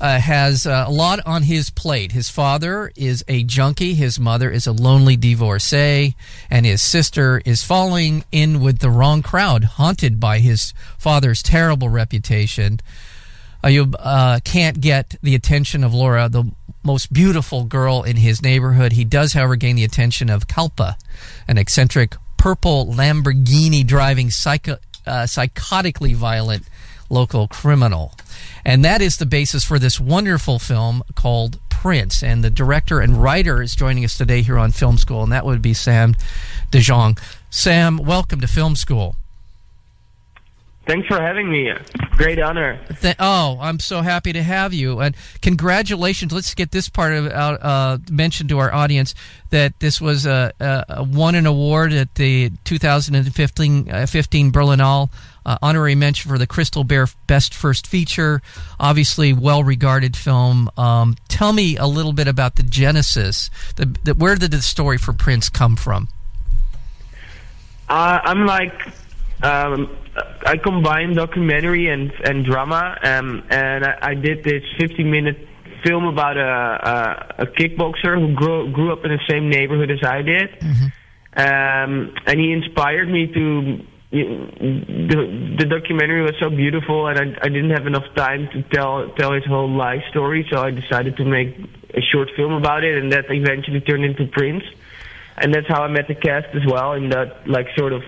uh, has uh, a lot on his plate. His father is a junkie, his mother is a lonely divorcee, and his sister is falling in with the wrong crowd, haunted by his father's terrible reputation. Ayub uh, can't get the attention of Laura, the most beautiful girl in his neighborhood. He does, however, gain the attention of Kalpa, an eccentric purple Lamborghini driving psycho- uh, psychotically violent local criminal. And that is the basis for this wonderful film called Prince. And the director and writer is joining us today here on Film School, and that would be Sam DeJong. Sam, welcome to Film School. Thanks for having me. Great honor. Th- oh, I'm so happy to have you, and congratulations. Let's get this part of out uh, mentioned to our audience that this was a, won an award at the 2015 uh, 15 Berlinale uh, honorary mention for the Crystal Bear Best First Feature. Obviously, well regarded film. Um, tell me a little bit about the genesis. The, the, where did the story for Prince come from? Uh, I'm like um, I combine documentary and and drama, um, and I, I did this 15 minute film about a, a, a kickboxer who grew grew up in the same neighborhood as I did, mm-hmm. um, and he inspired me to. The, the documentary was so beautiful, and I, I didn't have enough time to tell tell his whole life story, so I decided to make a short film about it, and that eventually turned into Prince. And that's how I met the cast as well in that like sort of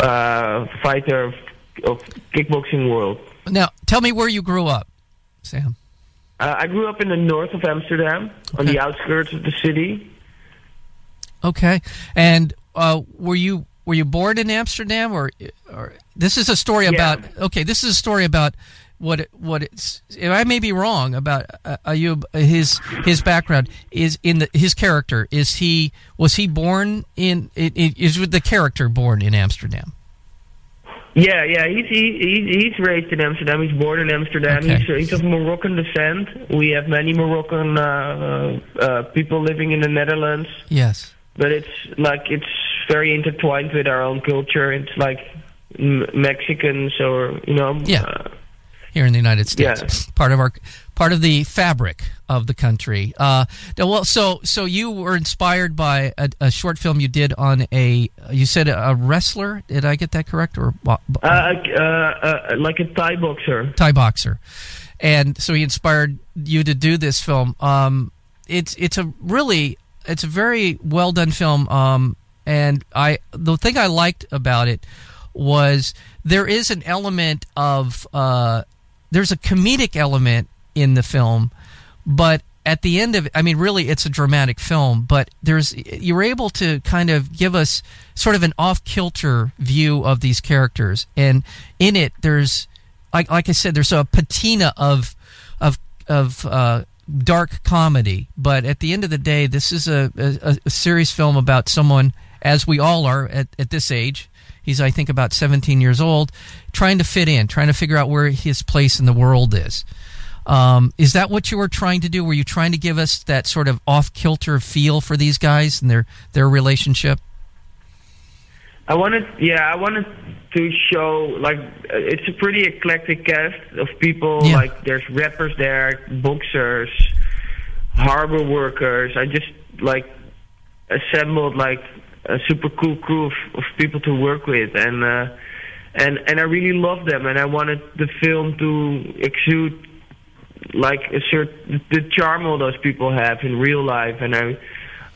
uh, fighter of, of, kickboxing world. Now, tell me where you grew up, Sam. Uh, I grew up in the north of Amsterdam, okay. on the outskirts of the city. Okay, and uh, were you were you born in Amsterdam, or, or this is a story yeah. about? Okay, this is a story about what it, what it's I may be wrong about uh, Ayub his his background is in the his character. Is he was he born in is the character born in Amsterdam? Yeah yeah he's he, he's raised in Amsterdam. He's born in Amsterdam. Okay. he's, he's of Moroccan descent. We have many Moroccan uh, uh, people living in the Netherlands. Yes. But it's like it's very intertwined with our own culture. It's like Mexicans or you know yeah. uh, here in the United States. Part of our part of the fabric of the country. Uh, well, so so you were inspired by a, a, short film you did on a you said a wrestler. Did I get that correct or uh, uh, uh, like a Thai boxer? Thai boxer, and so he inspired you to do this film. Um, it's it's a really it's a very well done film. Um, and I the thing I liked about it was there is an element of uh, there's a comedic element in the film, but at the end of I mean, really, it's a dramatic film, but there's you're able to kind of give us sort of an off kilter view of these characters, and in it, there's like like I said, there's a patina of of of uh, dark comedy, but at the end of the day, this is a, a, a serious film about someone, as we all are at, at this age, He's, I think, about 17 years old, trying to fit in, trying to figure out where his place in the world is. Um, is that what you were trying to do? Were you trying to give us that sort of off kilter feel for these guys and their their relationship? I wanted, yeah, I wanted to show like it's a pretty eclectic cast of people. Yeah. Like there's rappers there, boxers, harbor workers. I just like assembled like a super cool crew of, of people to work with, and uh, and and I really loved them, and I wanted the film to exude like a certain the charm all those people have in real life, and I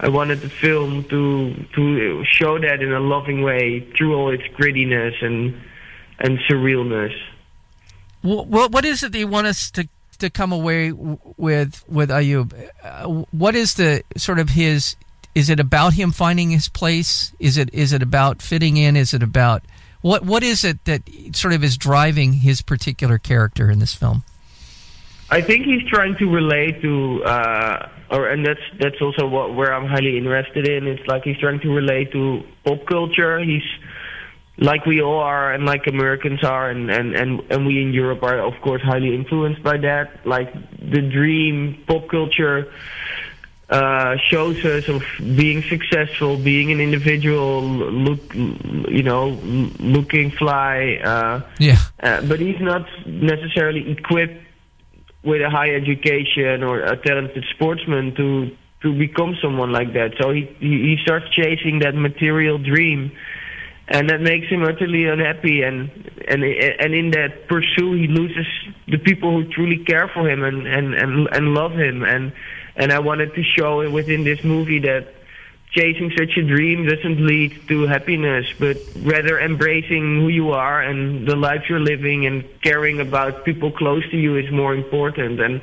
I wanted the film to to show that in a loving way through all its grittiness and and surrealness. What what is it that you want us to to come away with with Ayub? Uh, what is the sort of his is it about him finding his place? Is it is it about fitting in? Is it about what what is it that sort of is driving his particular character in this film? I think he's trying to relate to, uh, or and that's that's also what where I'm highly interested in. It's like he's trying to relate to pop culture. He's like we all are, and like Americans are, and and and and we in Europe are of course highly influenced by that. Like the dream pop culture uh, shows us of being successful, being an individual, look, you know, looking fly. Uh, yeah. Uh, but he's not necessarily equipped with a high education or a talented sportsman to to become someone like that. So he he starts chasing that material dream, and that makes him utterly unhappy. And and and in that pursuit, he loses the people who truly care for him and and and, and love him. And and I wanted to show within this movie that chasing such a dream doesn't lead to happiness, but rather embracing who you are and the life you're living and caring about people close to you is more important. And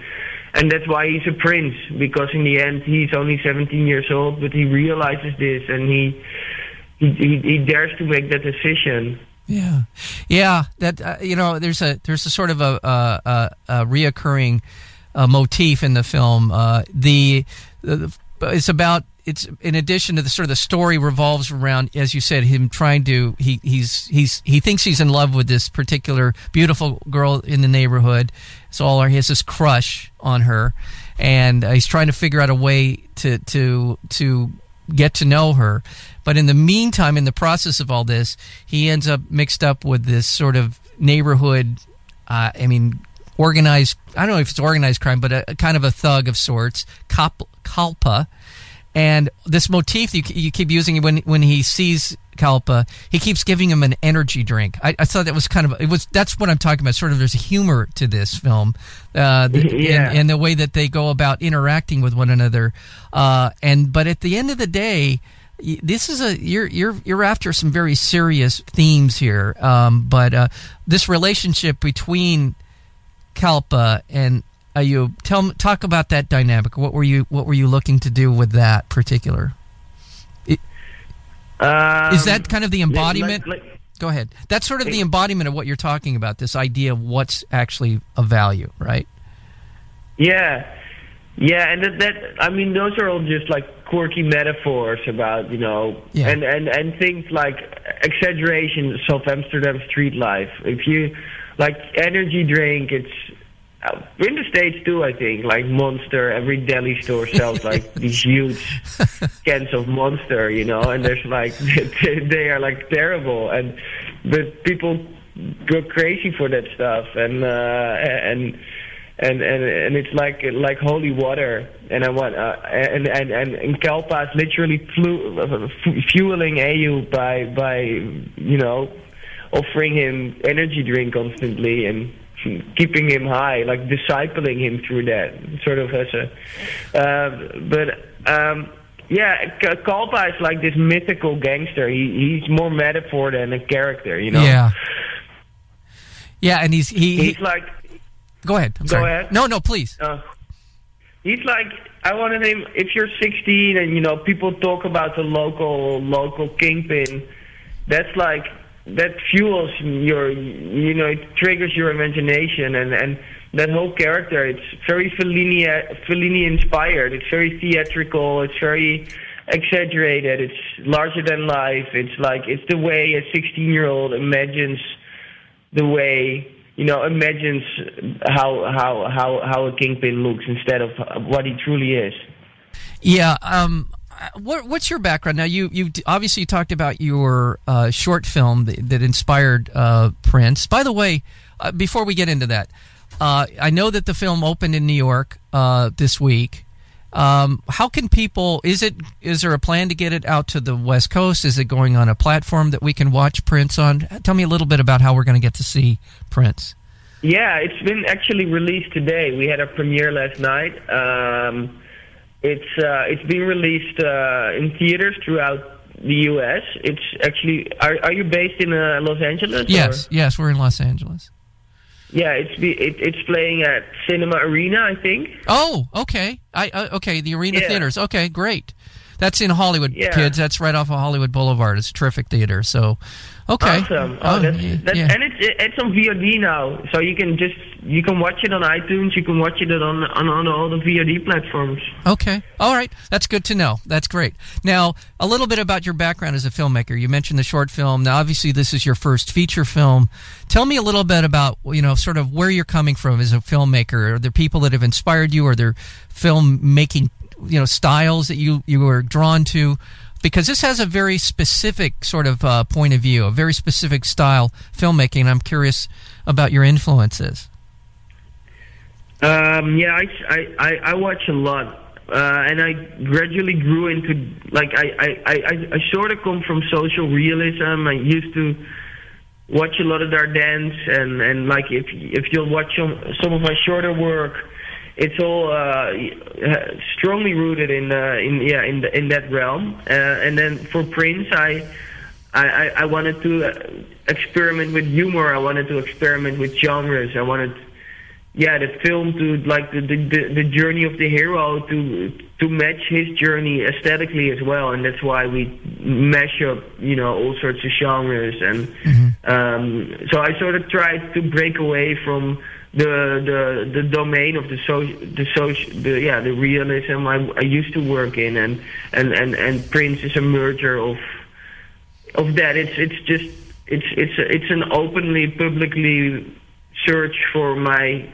and that's why he's a prince because in the end he's only 17 years old, but he realizes this and he he he, he dares to make that decision. Yeah, yeah. That uh, you know, there's a there's a sort of a a, a, a reoccurring uh, motif in the film. Uh, the, the it's about it's in addition to the sort of the story revolves around, as you said, him trying to he he's he's he thinks he's in love with this particular beautiful girl in the neighborhood. So all he has this crush on her, and uh, he's trying to figure out a way to to to get to know her. But in the meantime, in the process of all this, he ends up mixed up with this sort of neighborhood. Uh, I mean, organized. I don't know if it's organized crime, but a, a kind of a thug of sorts, Kop, Kalpa and this motif you, you keep using when when he sees Kalpa, he keeps giving him an energy drink. I, I, thought that was kind of it was that's what I'm talking about. Sort of there's a humor to this film, uh, yeah. and, and, the way that they go about interacting with one another. Uh, and but at the end of the day, this is a you're you're you're after some very serious themes here. Um, but uh, this relationship between Kalpa and you tell talk about that dynamic. What were you What were you looking to do with that particular? It, um, is that kind of the embodiment? Like, like, Go ahead. That's sort of the embodiment of what you're talking about. This idea of what's actually a value, right? Yeah, yeah, and that, that I mean, those are all just like quirky metaphors about you know, yeah. and and and things like exaggeration of Amsterdam street life. If you like energy drink, it's uh, in the states too, I think. Like Monster, every deli store sells like these huge cans of Monster, you know, and there's like they are like terrible, and but people go crazy for that stuff, and uh, and. And, and and it's like like holy water, and I want uh, and and and, and Kalpa is literally flu- fueling Ayub by by you know offering him energy drink constantly and keeping him high, like discipling him through that, sort of as a. Uh, but um, yeah, Kalpa is like this mythical gangster. He he's more metaphor than a character, you know. Yeah. Yeah, and he's he, he's he, like. Go ahead. I'm go sorry. ahead. No, no, please. Uh, he's like I want to name if you're 16 and you know people talk about the local local kingpin. That's like that fuels your you know it triggers your imagination and and that whole character it's very Fellini Fellini inspired it's very theatrical it's very exaggerated it's larger than life it's like it's the way a 16 year old imagines the way you know imagines how how how how a kingpin looks instead of what he truly is yeah um what, what's your background now? You you obviously talked about your uh, short film that, that inspired uh, Prince. By the way, uh, before we get into that, uh, I know that the film opened in New York uh, this week. Um, how can people? Is it is there a plan to get it out to the West Coast? Is it going on a platform that we can watch Prince on? Tell me a little bit about how we're going to get to see Prince. Yeah, it's been actually released today. We had a premiere last night. Um, it's uh, it's being released uh, in theaters throughout the U.S. It's actually are are you based in uh, Los Angeles? Yes, or? yes, we're in Los Angeles. Yeah, it's be, it, it's playing at Cinema Arena, I think. Oh, okay. I uh, okay the arena yeah. theaters. Okay, great. That's in Hollywood, Yeah. kids. That's right off of Hollywood Boulevard. It's a terrific theater. So, okay. Awesome. Oh, that's, yeah, that's, yeah. and it's it's on VOD now, so you can just you can watch it on iTunes. You can watch it on on, on all the VOD platforms. Okay. All right. That's good to know. That's great. Now, a little bit about your background as a filmmaker. You mentioned the short film. Now, obviously, this is your first feature film. Tell me a little bit about, you know, sort of where you're coming from as a filmmaker. Are there people that have inspired you? Are there filmmaking, you know, styles that you, you were drawn to? Because this has a very specific sort of uh, point of view, a very specific style filmmaking. I'm curious about your influences. Um, yeah, I, I, I, watch a lot, uh, and I gradually grew into like I, I, I, I- sort of come from social realism. I used to watch a lot of Dardenne, and and like if if you'll watch some some of my shorter work, it's all uh, strongly rooted in uh, in yeah in the, in that realm. Uh, and then for Prince, I. I, I, I wanted to uh, experiment with humor. I wanted to experiment with genres. I wanted yeah, the film to like the, the the journey of the hero to to match his journey aesthetically as well, and that's why we mash up you know all sorts of genres, and um, so I sort of tried to break away from the the the domain of the social the social the yeah the realism I, I used to work in, and and and and Prince is a merger of of that. It's it's just it's it's it's an openly publicly search for my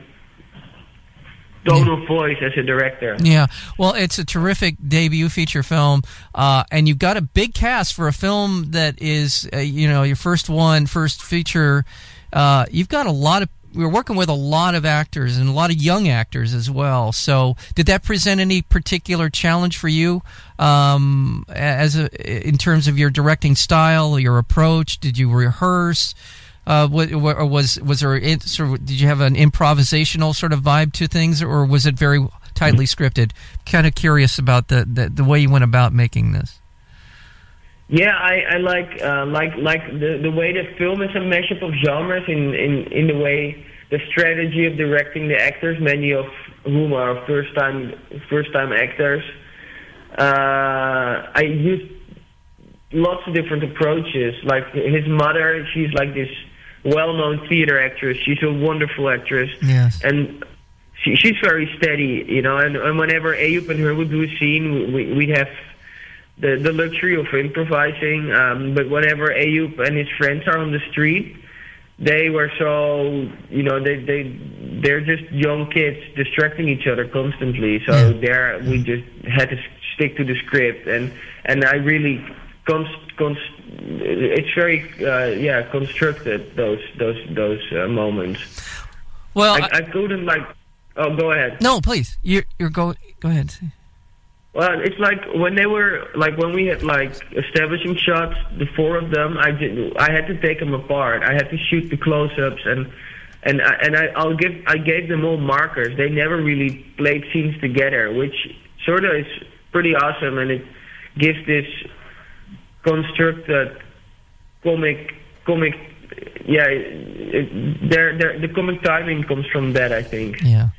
of voice as a director. Yeah, well, it's a terrific debut feature film, uh, and you've got a big cast for a film that is, uh, you know, your first one, first feature. Uh, you've got a lot of. We're working with a lot of actors and a lot of young actors as well. So, did that present any particular challenge for you, um, as a, in terms of your directing style, your approach? Did you rehearse? Uh, what, or was was there in, sort of, did you have an improvisational sort of vibe to things, or was it very tightly scripted? Kind of curious about the, the the way you went about making this. Yeah, I, I like uh, like like the the way the film is a mashup of genres in, in in the way the strategy of directing the actors, many of whom are first time first time actors. Uh, I used lots of different approaches. Like his mother, she's like this well-known theater actress. She's a wonderful actress, Yes. and she, she's very steady, you know. And, and whenever Ayub and her would do a scene, we, we'd have the the luxury of improvising. Um, but whenever Ayub and his friends are on the street, they were so you know they they they're just young kids distracting each other constantly. So Yeah. there we just had to stick to the script, and and I really const, const, it's very uh, yeah constructed those those those uh, moments. Well, I, I couldn't like oh go ahead. no, please. You're you're go go ahead. Well, it's like when they were like when we had like establishing shots, the four of them. I did. I had to take them apart. I had to shoot the close-ups and and I, and I, I'll give. I gave them all markers. They never really played scenes together, which sort of is pretty awesome, and it gives this constructed comic comic. Yeah, it, their their the comic timing comes from that. I think. Yeah.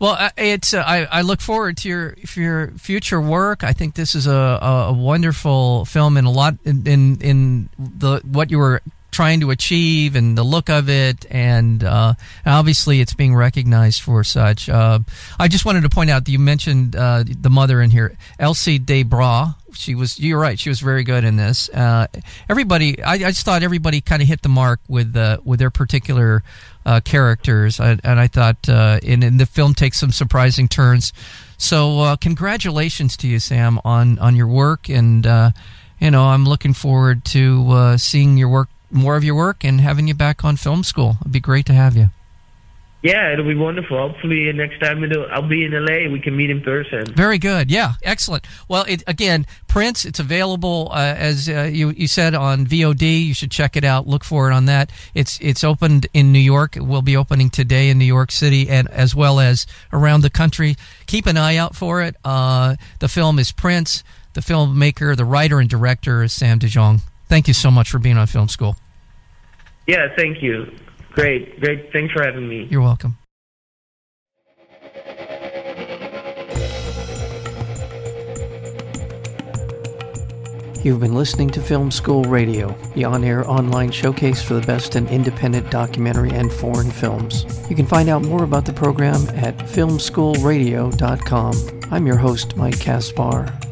Well, it's uh, I, I look forward to your your future work. I think this is a, a, a wonderful film and a lot in, in in the what you were trying to achieve and the look of it, and uh, obviously it's being recognized for such. Uh, I just wanted to point out that you mentioned uh, the mother in here, Elsie de Brauw. She was. You're right. She was very good in this. Uh, everybody. I, I just thought everybody kind of hit the mark with uh, with their particular uh, characters, I, and I thought, and, and the film takes some surprising turns. So, uh, congratulations to you, Sam, on on your work, and uh, you know, I'm looking forward to uh, seeing your work, more of your work, and having you back on film school. It'd be great to have you. Yeah, it'll be wonderful. Hopefully, next time I'll be in LA. We can meet in person. Very good. Yeah, excellent. Well, it, again, Prince, it's available uh, as uh, you you said on VOD. You should check it out. Look for it on that. It's it's opened in New York. It will be opening today in New York City and as well as around the country. Keep an eye out for it. Uh, the film is Prince. The filmmaker, the writer and director is Sam DeJong. Thank you so much for being on Film School. Yeah, thank you. Great, great. Thanks for having me. You're welcome. You've been listening to Film School Radio, the on air online showcase for the best in independent documentary and foreign films. You can find out more about the program at filmschoolradio.com. I'm your host, Mike Kaspar.